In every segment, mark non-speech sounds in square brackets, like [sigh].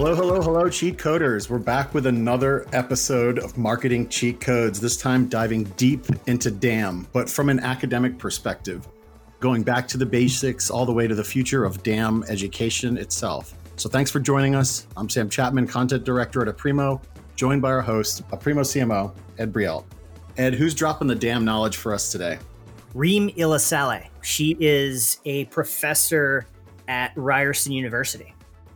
Hello, hello, hello, cheat coders. We're back with another episode of Marketing Cheat Codes, this time diving deep into DAM, but from an academic perspective, going back to the basics all the way to the future of DAM education itself. So thanks for joining us. I'm Sam Chapman, Content Director at Aprimo, joined by our host, Aprimo CMO, Ed Breault. Ed, who's dropping the DAM knowledge for us today? Reem El Asaleh. She is a professor at Ryerson University.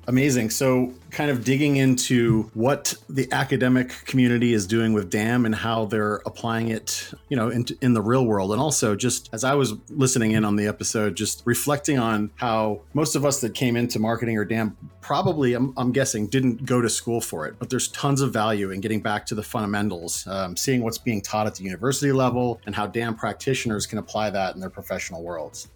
Amazing. So, kind of digging into what the academic community is doing with DAM and how they're applying it, you know, in, in the real world. And also, just as I was listening in on the episode, just reflecting on how most of us that came into marketing or DAM probably, I'm, I'm guessing, didn't go to school for it. But there's tons of value in getting back to the fundamentals, um, seeing what's being taught at the university level, and how DAM practitioners can apply that in their professional worlds.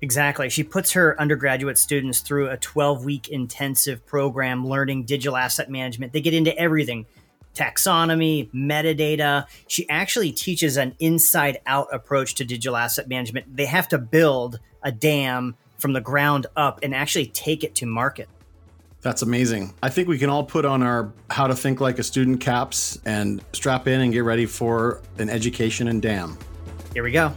Exactly. She puts her undergraduate students through a 12 week intensive program learning digital asset management. They get into everything taxonomy, metadata. She actually teaches an inside out approach to digital asset management. They have to build a dam from the ground up and actually take it to market. That's amazing. I think we can all put on our how to think like a student caps and strap in and get ready for an education in DAM. Here we go.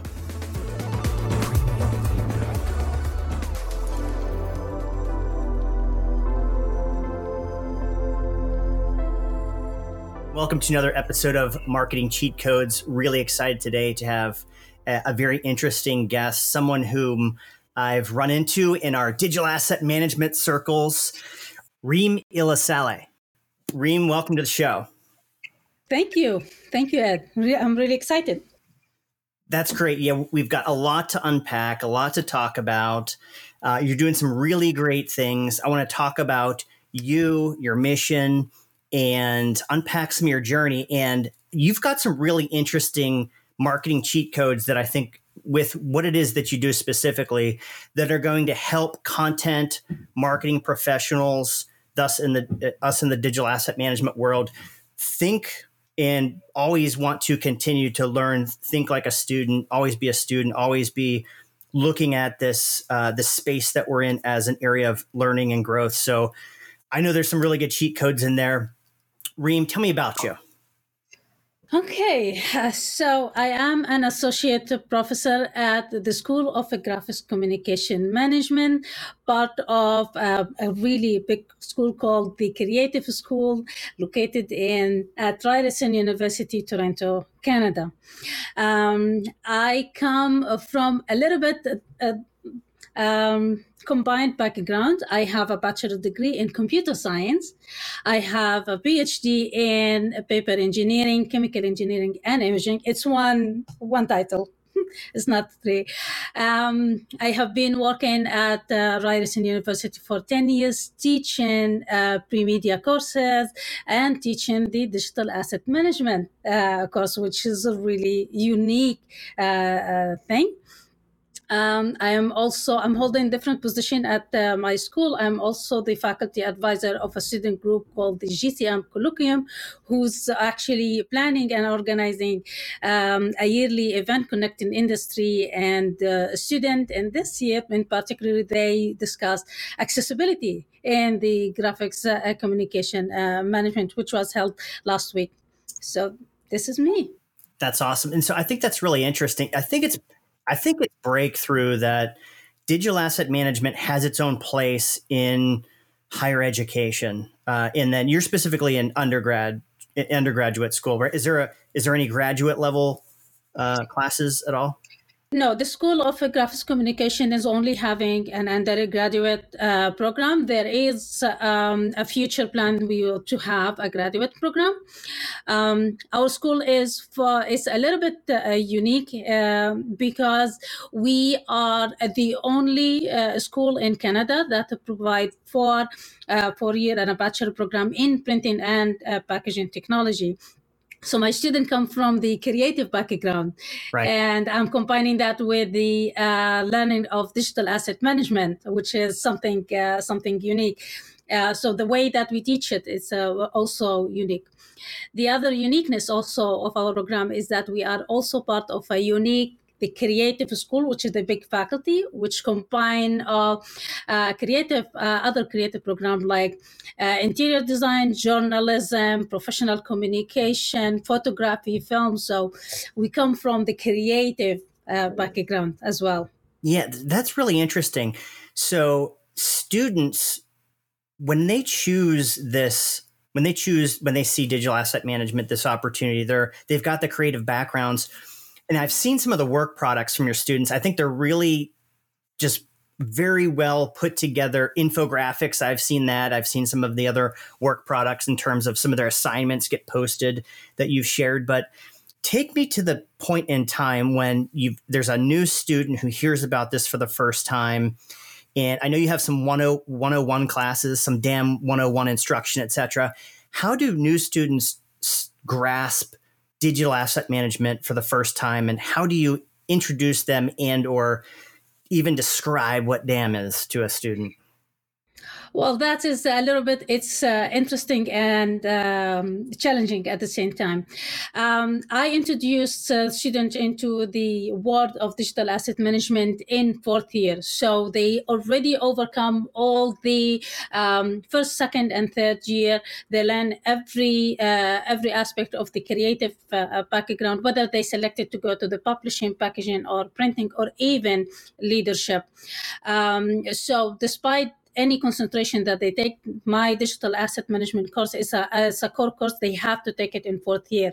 Welcome to another episode of Marketing Cheat Codes. Really excited today to have a, very interesting guest, someone whom I've run into in our digital asset management circles, Reem El Asaleh. Reem, welcome to the show. Thank you. Thank you, Ed. I'm really excited. That's great. Yeah, we've got a lot to unpack, a lot to talk about. Uh, you're doing some really great things. I want to talk about you, your mission, and unpack some of your journey. And you've got some really interesting marketing cheat codes that I think with what it is that you do specifically that are going to help content marketing professionals thus in the uh, us in the digital asset management world think and always want to continue to learn. Think like a student always be a student always be looking at this uh, the space that we're in as an area of learning and growth. So i know there's some really good cheat codes in there Reem, tell me about you. Okay, uh, so I am an associate professor at the School of Graphics Communication Management, part of uh, a really big school called the Creative School, located in at Ryerson University, Toronto, Canada. Um, I come from a little bit. Uh, um, combined background. I have a bachelor degree in computer science. I have a PhD in paper engineering, chemical engineering, and imaging. It's one one title. [laughs] it's not three. Um, I have been working at uh, Ryerson University for 10 years, teaching uh, pre-media courses and teaching the digital asset management uh, course, which is a really unique uh, uh, thing. Um, I am also I'm holding different position at uh, my school. I'm also the faculty advisor of a student group called the GCM Colloquium, who's actually planning and organizing um, a yearly event connecting industry and uh, student. And this year, in particular, they discussed accessibility in the graphics uh, communication uh, management, which was held last week. So this is me. That's awesome. And so I think that's really interesting. I think it's I think it's breakthrough that digital asset management has its own place in higher education. Uh, and then you're specifically in undergrad, undergraduate school, right? Is there a is there any graduate level uh, classes at all? No, the School of Graphics Communication is only having an undergraduate uh, program. There is um, a future plan we will to have a graduate program. Um, our school is for is a little bit uh, unique uh, because we are the only uh, school in Canada that provide for uh, four year and a bachelor program in printing and uh, packaging technology so my students come from the creative background right. and i'm combining that with the uh, learning of digital asset management which is something uh, something unique uh, so the way that we teach it is uh, also unique the other uniqueness also of our program is that we are also part of a unique the creative school, which is the big faculty, which combine uh, uh, creative uh, other creative programs like uh, interior design, journalism, professional communication, photography, film. So we come from the creative uh, background as well. Yeah, that's really interesting. So students, when they choose this when they choose when they see digital asset management this opportunity they're they've got the creative backgrounds and i've seen some of the work products from your students. I think they're really just very well put together. Infographics i've seen that. I've seen some of the other work products in terms of some of their assignments get posted that you've shared. But take me to the point in time when you there's a new student who hears about this for the first time. And I know you have some 101 classes, some DAM 101 instruction, etc. How do new students grasp digital asset management for the first time, and how do you introduce them and or even describe what DAM is to a student? Well, that is a little bit, it's uh, interesting and um, challenging at the same time. Um, I introduced uh, students into the world of digital asset management in fourth year. So they already overcome all the um, first, second, and third year. They learn every, uh, every aspect of the creative uh, uh, background, whether they selected to go to the publishing, packaging, or printing, or even leadership. Um, so despite any concentration that they take my digital asset management course is a, as a core course they have to take it in fourth year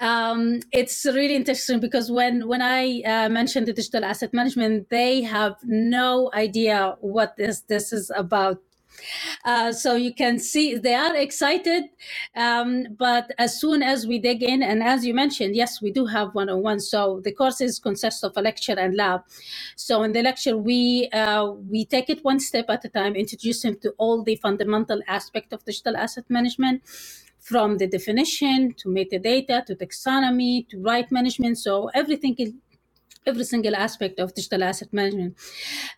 um, it's really interesting because when when I uh, mentioned the digital asset management, they have no idea what this this is about. Uh, so you can see they are excited, um, but as soon as we dig in, and as you mentioned, yes, we do have one-on-one. So the courses consist of a lecture and lab. So in the lecture, we uh, we take it one step at a time, introduce them to all the fundamental aspect of digital asset management from the definition to metadata to taxonomy to right management. So everything every single aspect of digital asset management.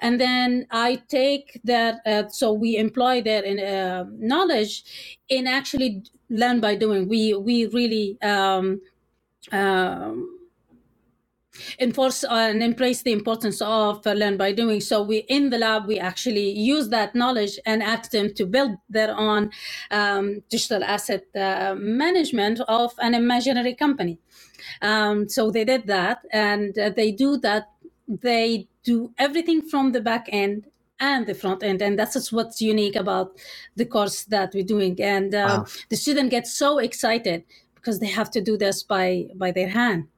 And then I take that, uh, so we employ their uh, knowledge in actually learn by doing. We we really um, um, enforce and embrace the importance of uh, learn by doing. So we in the lab we actually use that knowledge and ask them to build their own um, digital asset uh, management of an imaginary company. Um, so they did that, and uh, they do that. They do everything from the back end and the front end, and that's what's unique about the course that we're doing. And uh, wow. the student gets so excited because they have to do this by by their hand.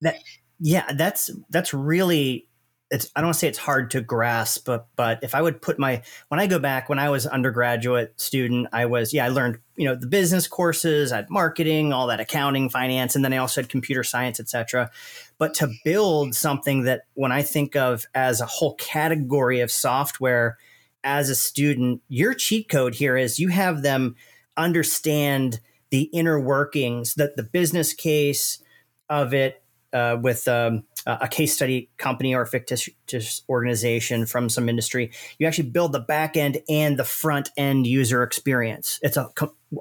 That yeah, that's that's really it's I don't want to say it's hard to grasp, but but if I would put my when I go back when I was undergraduate student, I was yeah I learned you know the business courses, I had marketing, all that accounting, finance, and then I also had computer science, etc. But to build something that when I think of as a whole category of software as a student, your cheat code here is you have them understand the inner workings, that the business case of it uh, with um, a case study company or fictitious organization from some industry. You actually build the back end and the front end user experience. It's a,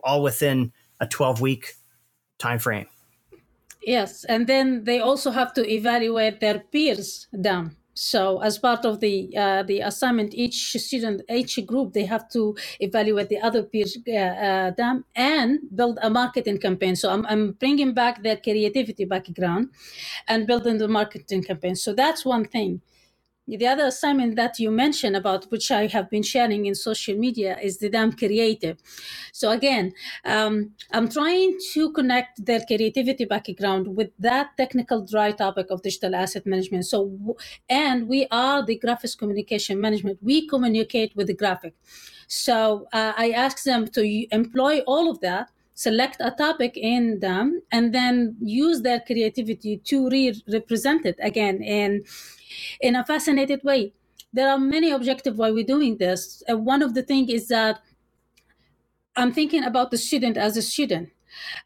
all within a 12 week time frame. Yes, and then they also have to evaluate their peers down. So, as part of the uh, the assignment, each student, each group, they have to evaluate the other peers uh, uh, them and build a marketing campaign. So, I'm, I'm bringing back their creativity background and building the marketing campaign. So, that's one thing the other assignment that you mentioned about which i have been sharing in social media is the DAM creative. So again um, i'm trying to connect their creativity background with that technical dry topic of digital asset management. So and we are the graphics communication management. We communicate with the graphic. So uh, i ask them to employ all of that select a topic in them and then use their creativity to re- represent it again in in a fascinated way. There are many objectives why we're doing this. Uh, one of the things is that I'm thinking about the student as a student.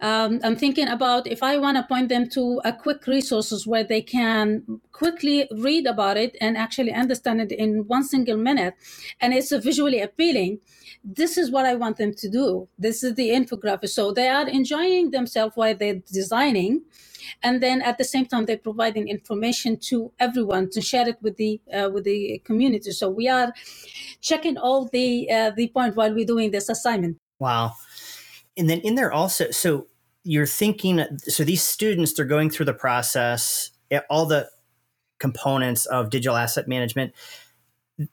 Um, I'm thinking about if I want to point them to a quick resources where they can quickly read about it and actually understand it in one single minute, and it's visually appealing. This is what I want them to do. This is the infographic. So they are enjoying themselves while they're designing and then at the same time they're providing information to everyone to share it with the uh, with the community so we are checking all the uh, the point while we're doing this assignment wow and then in there also so you're thinking so these students they're going through the process eh, all the components of digital asset management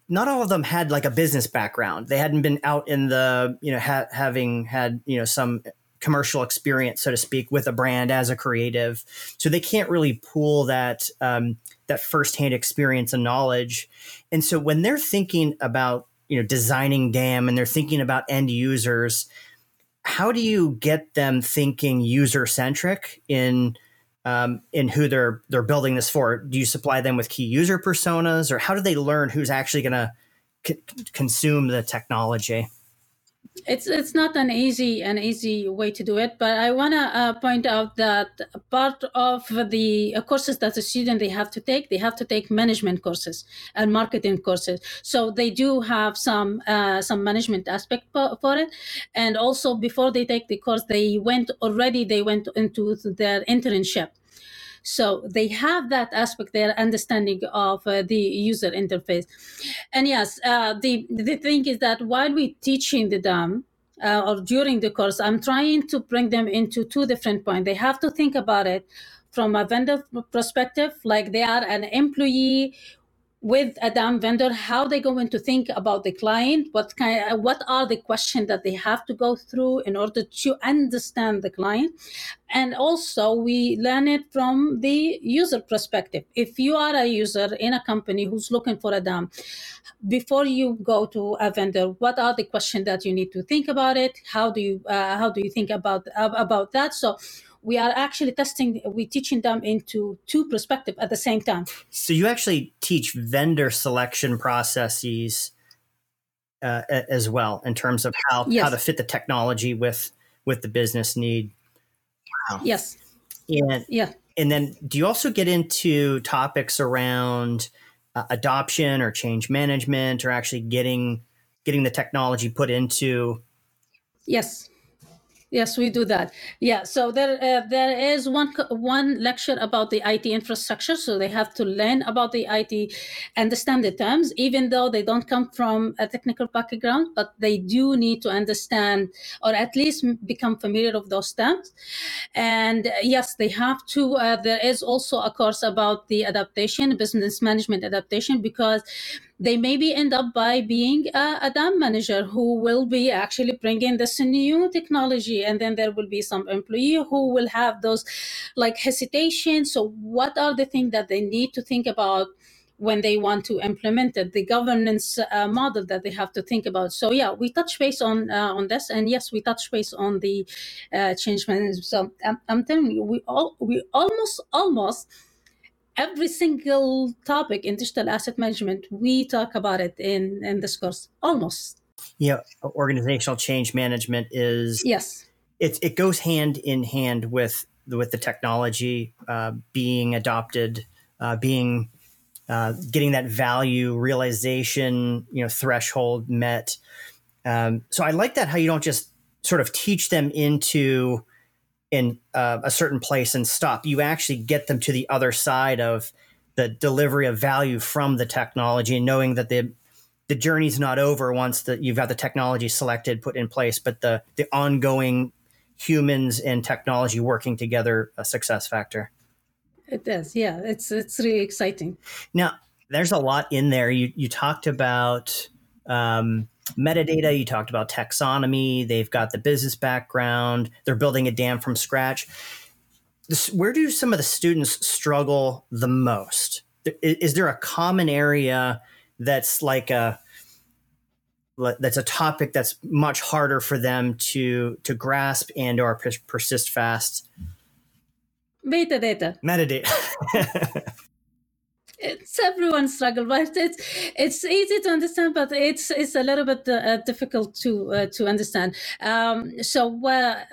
not all of them had like a business background they hadn't been out in the you know ha- having had you know some commercial experience, so to speak, with a brand as a creative. So they can't really pool that um, that firsthand experience and knowledge. And so when they're thinking about you know designing DAM and they're thinking about end users, how do you get them thinking user centric in um, in who they're they're building this for? Do you supply them with key user personas, or how do they learn who's actually going to c- consume the technology? It's it's not an easy an easy way to do it but i want to uh, point out that part of the uh, courses that the student they have to take they have to take management courses and marketing courses. So they do have some uh, some management aspect for, for it. And also before they take the course they went already they went into their internship so they have that aspect their understanding of uh, the user interface. And yes, uh, the, the thing is that while we teaching the DAM, uh, or during the course, I'm trying to bring them into two different points. They have to think about it from a vendor perspective, like they are an employee with a DAM vendor how they going to think about the client what kind of, what are the questions that they have to go through in order to understand the client. And also we learn it from the user perspective. If you are a user in a company who's looking for a DAM before you go to a vendor what are the questions that you need to think about it? How do you uh, how do you think about about that? So we are actually testing we're teaching them into two perspective at the same time. So you actually teach vendor selection processes uh, as well in terms of how yes. how to fit the technology with with the business need. Wow. yes. And yeah. and then do you also get into topics around uh, adoption or change management or actually getting getting the technology put into yes Yes, we do that. Yeah, so there uh, there is one one lecture about the IT infrastructure, so they have to learn about the IT, understand the terms, even though they don't come from a technical background, but they do need to understand or at least become familiar of those terms. And uh, yes, they have to. Uh, there is also a course about the adaptation, business management adaptation, because they maybe end up by being a, a DAM manager who will be actually bringing this new technology and then there will be some employee who will have those like hesitation so what are the things that they need to think about when they want to implement it, the governance uh, model that they have to think about. So yeah, we touch base on uh, on this, and yes, we touch base on the uh, change management. So I'm, I'm telling you, we all we almost almost every single topic in digital asset management, we talk about it in, in this course almost. Yeah, organizational change management is yes, it it goes hand in hand with with the technology uh, being adopted, uh, being uh, getting that value realization, you know, threshold met. Um, so I like that how you don't just sort of teach them into in uh, a certain place and stop. You actually get them to the other side of the delivery of value from the technology and knowing that the the journey's not over once that you've got the technology selected, put in place, but the the ongoing humans and technology working together a success factor. It does, yeah. It's it's really exciting. Now, there's a lot in there. You you talked about um, metadata. You talked about taxonomy. They've got the business background. They're building a dam from scratch. This, where do some of the students struggle the most? Is, is there a common area that's like a that's a topic that's much harder for them to to grasp and or persist fast? Metadata. Metadata. [laughs] it's everyone's struggle but it's it's easy to understand but it's it's a little bit uh, difficult to uh, to understand. Um, so uh,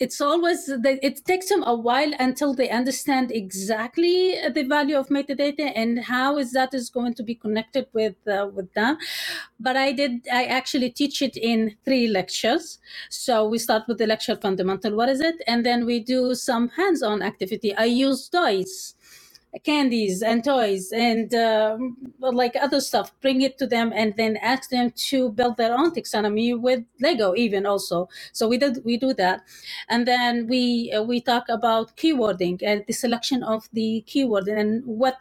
it's always it takes them a while until they understand exactly the value of metadata and how is that is going to be connected with uh, with them. But i did i actually teach it in three lectures. So we start with the lecture fundamental what is it? And then we do some hands-on activity. I use toys candies and toys and uh, like other stuff. Bring it to them and then ask them to build their own taxonomy with lego even also. So we did we do that. And then we uh, we talk about keywording and the selection of the keyword and what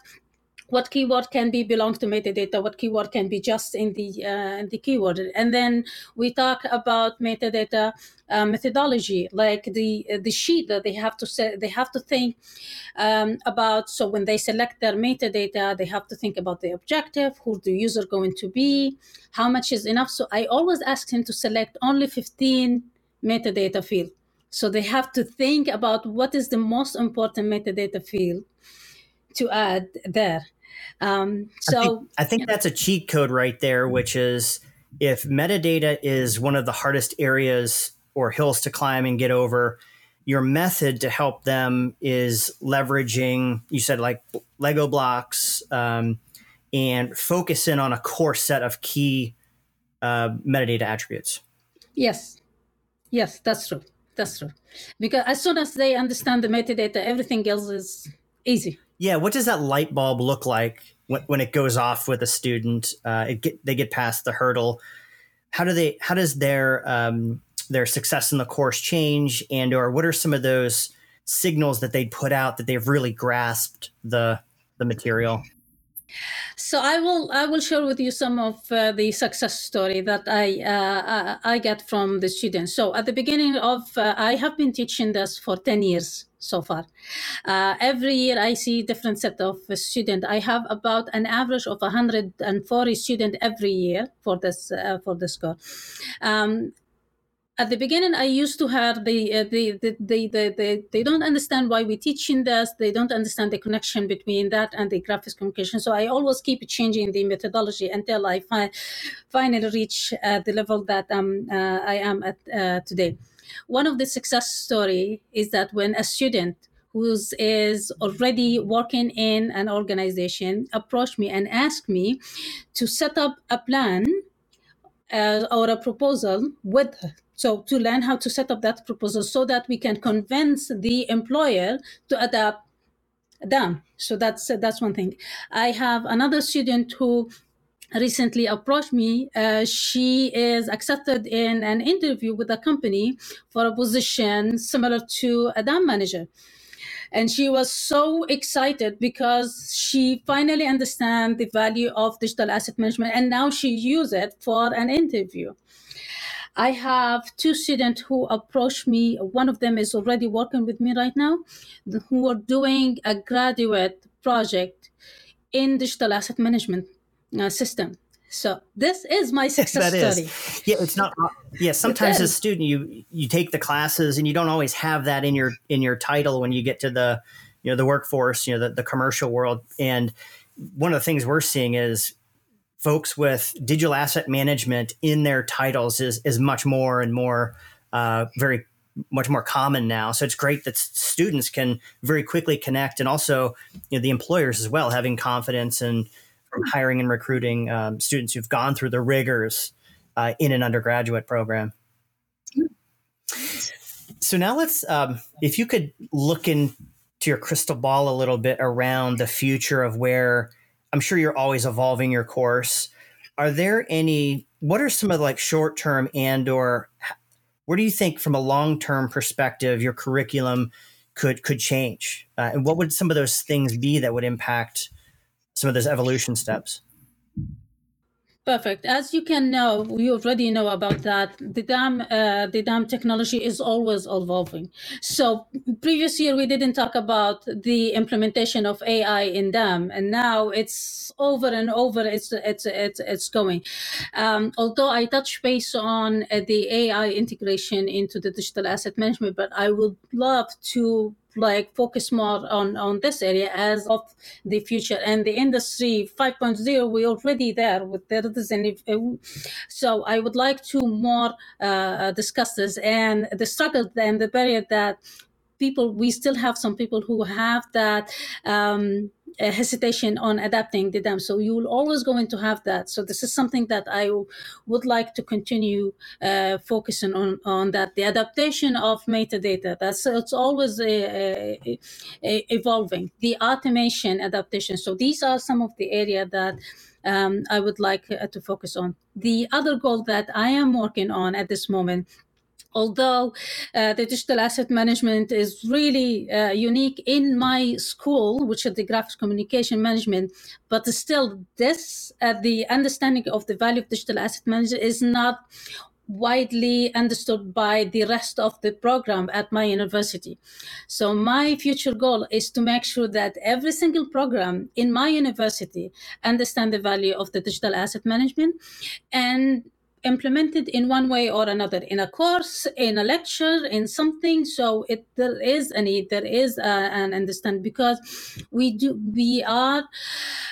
what keyword can be belong to metadata what keyword can be just in the uh, the keyword. And then we talk about metadata uh, methodology like the the sheet that they have to say they have to think um, about. So when they select their metadata they have to think about the objective who the user going to be how much is enough. So i always ask him to select only 15 metadata field. So they have to think about what is the most important metadata field to add there um, so I think, I think that's a cheat code right there, which is if metadata is one of the hardest areas or hills to climb and get over, your method to help them is leveraging, you said like Lego blocks um, and focus in on a core set of key uh, metadata attributes. Yes. Yes, that's true. That's true. Because as soon as they understand the metadata, everything else is easy. Yeah, what does that light bulb look like when, when it goes off with a student? Uh, get, they get past the hurdle. How do they? How does their um, their success in the course change? And or what are some of those signals that they'd put out that they've really grasped the the material? So I will I will share with you some of uh, the success story that I uh, I get from the students. So at the beginning of uh, I have been teaching this for ten years so far. Uh, every year I see different set of student. I have about an average of 140 student every year for this uh, for this course. Um, at the beginning i used to have the, uh, the, the, the, the, the, they don't understand why we're teaching this. They don't understand the connection between that and the graphics communication. So i always keep changing the methodology until i fi- finally reach uh, the level that um, uh, i am at uh, today. One of the success story is that when a student who is already working in an organization approached me and asked me to set up a plan uh, or a proposal with so to learn how to set up that proposal so that we can convince the employer to adapt them. So that's that's one thing. I have another student who recently approached me. Uh, she is accepted in an interview with a company for a position similar to a DAM manager. And she was so excited because she finally understand the value of digital asset management and now she use it for an interview. I have two students who approached me. One of them is already working with me right now, who are doing a graduate project in digital asset management uh, system. So this is my [laughs] success that story. Is. Yeah, it's not. Yeah, sometimes as a student, you you take the classes and you don't always have that in your in your title when you get to the you know the workforce, you know the, the commercial world. And one of the things we're seeing is folks with digital asset management in their titles is is much more and more uh, very much more common now. So it's great that students can very quickly connect, and also you know, the employers as well having confidence in hiring and recruiting um, students who've gone through the rigors uh, in an undergraduate program. So now let's, um, if you could look into your crystal ball a little bit around the future of where I'm sure you're always evolving your course. Are there any? What are some of the like short term and or where do you think from a long term perspective your curriculum could could change? Uh, and what would some of those things be that would impact some of those evolution steps? Perfect. As you can know, you already know about that. The DAM, uh, the DAM technology is always evolving. So previous year we didn't talk about the implementation of AI in DAM, and now it's over and over. It's it's it's it's going. Um, although I touch base on the AI integration into the digital asset management, but I would love to like focus more on on this area as of the future. And the industry 5.0 we're already there with there is any so i would like to more uh, discuss this and the struggle and the barrier that people we still have some people who have that um, hesitation on adapting the dam. So you will always going to have that. So this is something that i would like to continue uh, focusing on on that. The adaptation of metadata that's it's always a evolving. The automation adaptation so these are some of the area that um, I would like uh, to focus on. The other goal that I am working on at this moment although uh, the digital asset management is really uh, unique in my school which is the graphics communication management but still this uh, the understanding of the value of digital asset management is not widely understood by the rest of the program at my university. So my future goal is to make sure that every single program in my university understand the value of the digital asset management and implemented in one way or another in a course in a lecture in something. So it there is a need there is a, an understand because we do we are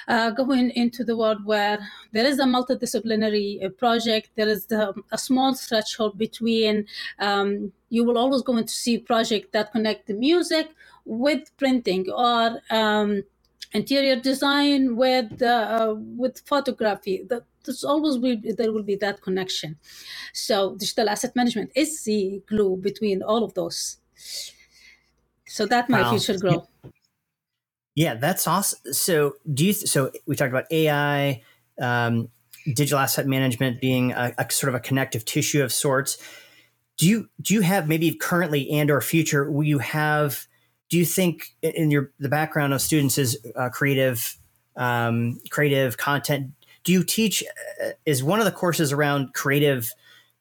uh, going into the world where there is a multidisciplinary uh, project. There is the, a small threshold between um, you will always go to see project that connect the music with printing or um, interior design with uh, with photography. The, there's always will there will be that connection. So digital asset management is the glue between all of those. So that my wow. future goal yeah that's awesome so do you so we talked about ai um, digital asset management being a, a sort of a connective tissue of sorts. Do you do you have maybe currently and or future will you have do you think in your the background of students is uh, creative um, creative content do you teach uh, is one of the courses around creative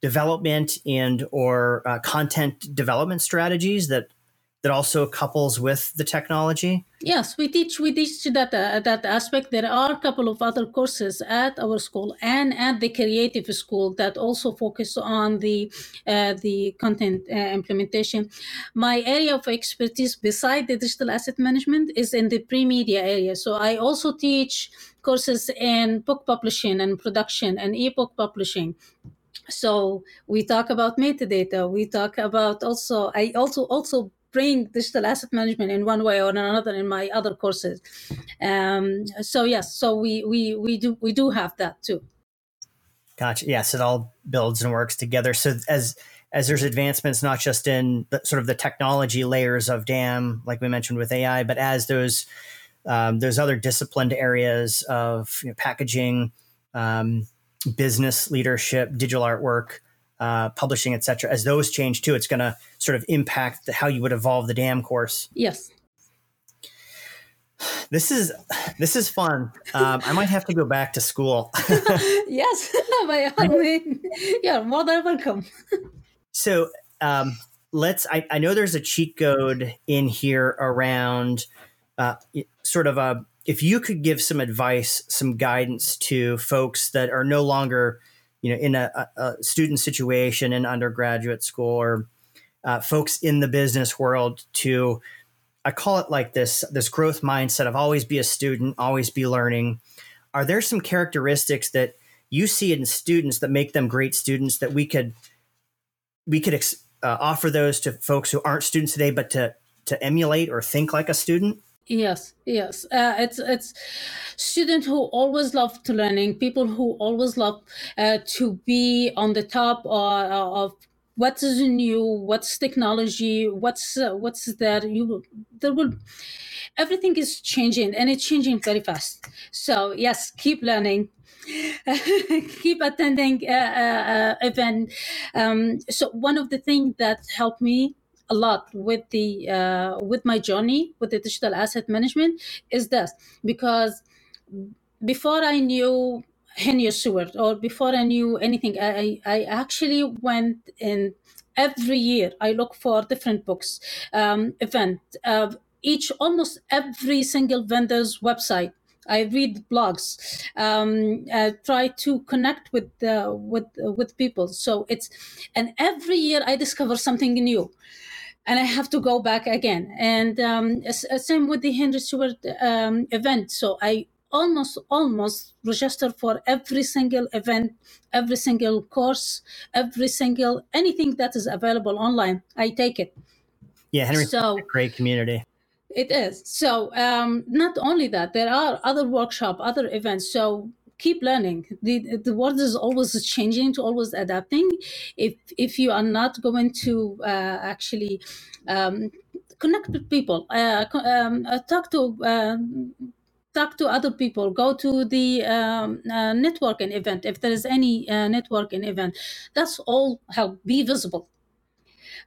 development and or uh, content development strategies that that also couples with the technology? Yes, we teach we teach that uh, that aspect. There are a couple of other courses at our school and at the creative school that also focus on the uh, the content uh, implementation. My area of expertise, beside the digital asset management, is in the pre-media area. So I also teach courses in book publishing and production and ebook publishing so we talk about metadata we talk about also i also also bring digital asset management in one way or another in my other courses. Um, so yes, so we we we do we do have that too. Gotcha. Yes, it all builds and works together. So as as there's advancements not just in the, sort of the technology layers of DAM, like we mentioned with AI, but as those um, those other disciplined areas of you know, packaging, um, business leadership, digital artwork, uh, publishing, etc. As those change too, it's going to sort of impact the, how you would evolve the dam course. Yes. This is this is fun. Um, I might have to go back to school. [laughs] yes, [laughs] by all means, you're more than welcome. [laughs] so um, let's. I, I know there's a cheat code in here around uh, sort of a. If you could give some advice, some guidance to folks that are no longer you know, in a, a student situation in undergraduate school or uh, folks in the business world to, I call it like this, this growth mindset of always be a student, always be learning. Are there some characteristics that you see in students that make them great students that we could, we could ex- uh, offer those to folks who aren't students today, but to, to emulate or think like a student? Yes, yes. Uh, it's it's students who always love to learning, people who always love uh, to be on the top uh, of what is new, what's technology, what's uh, what's there. You there will everything is changing and it's changing very fast. So yes, keep learning. [laughs] keep attending uh, uh, event. Um, so one of the things that helped me a lot with the uh, with my journey with the digital asset management is this because before I knew Henry Stewart or before I knew anything, I, I actually went in every year. I look for different books, um, event, uh, each almost every single vendor's website. I read blogs, um, uh, try to connect with uh, with with people. So it's and every year I discover something new and I have to go back again. And um, same with the Henry Stewart um, event. So I almost almost register for every single event, every single course, every single anything that is available online. I take it. Yeah, Henry, so great community. It is. So um, not only that, there are other workshop, other events. So keep learning. The the world is always changing, to always adapting. If if you are not going to uh, actually um, connect with people, uh, um, uh, talk to. Um, talk to other people go to the um, uh, networking event if there is any uh, networking event that's all help be visible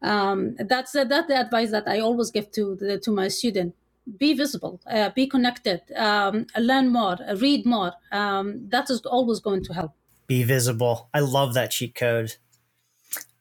um, that's uh, the advice that I always give to the, to my student. Be visible, uh, be connected, um, learn more, read more. Um, that is always going to help. Be visible. I love that cheat code.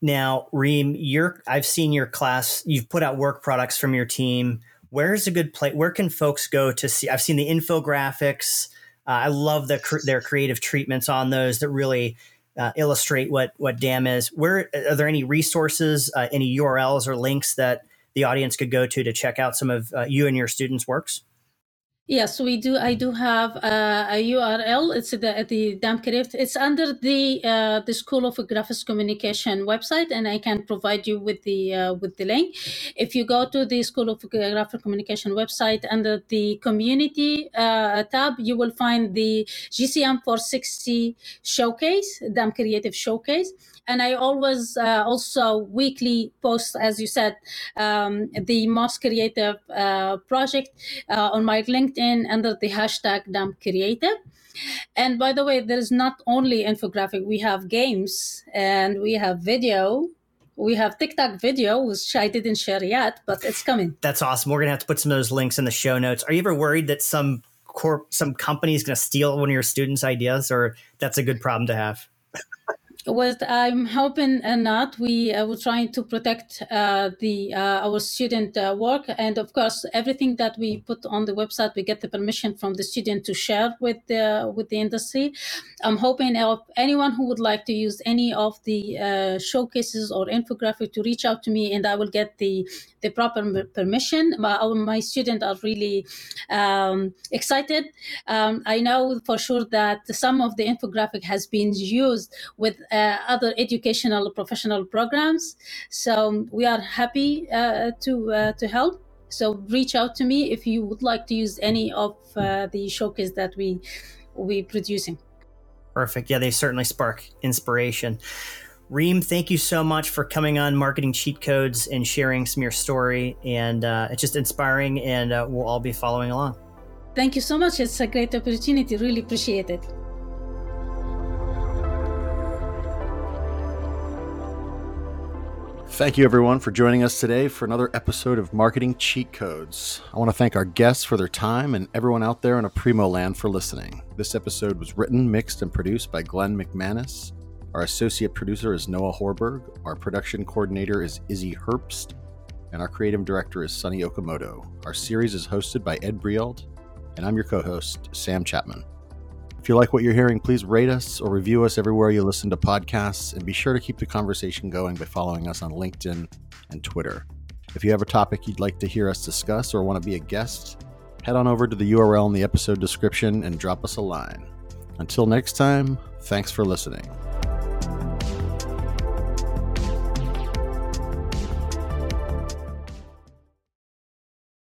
Now, Reem, you're I've seen your class. You've put out work products from your team. Where is a good place? Where can folks go to see? I've seen the infographics. Uh, I love the their creative treatments on those that really uh, illustrate what what DAM is. Where are there any resources, uh, any URLs or links that the audience could go to to check out some of uh, you and your students' works? Yes, we do. I do have uh, a URL. It's the the DAM Creative. It's under the uh, the School of Graphics Communication website, and I can provide you with the uh, with the link. If you go to the School of Graphic Communication website under the Community uh, tab, you will find the GCM 460 Showcase, DAM Creative Showcase and I always uh, also weekly post, as you said, um, the most creative uh, project on my LinkedIn under the hashtag DAM Creative. And by the way, there is not only infographic; we have games and we have video. We have TikTok video, which I didn't share yet, but it's coming. That's awesome. We're gonna have to put some of those links in the show notes. Are you ever worried that some corp, some company is going to steal one of your students' ideas, or that's a good problem to have? What I'm hoping and not, we uh, were trying to protect uh, the uh, our student uh, work, and of course, everything that we put on the website, we get the permission from the student to share with the with the industry. I'm hoping if anyone who would like to use any of the uh, showcases or infographic to reach out to me, and I will get the the proper permission. My, my students are really um, excited. Um, I know for sure that some of the infographic has been used with uh, other educational professional programs. So we are happy uh, to uh, to help. So reach out to me if you would like to use any of uh, the showcase that we we producing. Perfect. Yeah, they certainly spark inspiration. Reem, thank you so much for coming on Marketing Cheat Codes and sharing some your story. And uh, it's just inspiring, and uh, we'll all be following along. Thank you so much. It's a great opportunity. Really appreciate it. Thank you, everyone, for joining us today for another episode of Marketing Cheat Codes. I want to thank our guests for their time and everyone out there in Aprimo land for listening. This episode was written, mixed, and produced by Glenn McManus. Our associate producer is Noah Horberg. Our production coordinator is Izzy Herbst. And our creative director is Sunny Okamoto. Our series is hosted by Ed Breault. And I'm your co host, Sam Chapman. If you like what you're hearing, please rate us or review us everywhere you listen to podcasts. And be sure to keep the conversation going by following us on LinkedIn and Twitter. If you have a topic you'd like to hear us discuss or want to be a guest, head on over to the URL in the episode description and drop us a line. Until next time, thanks for listening.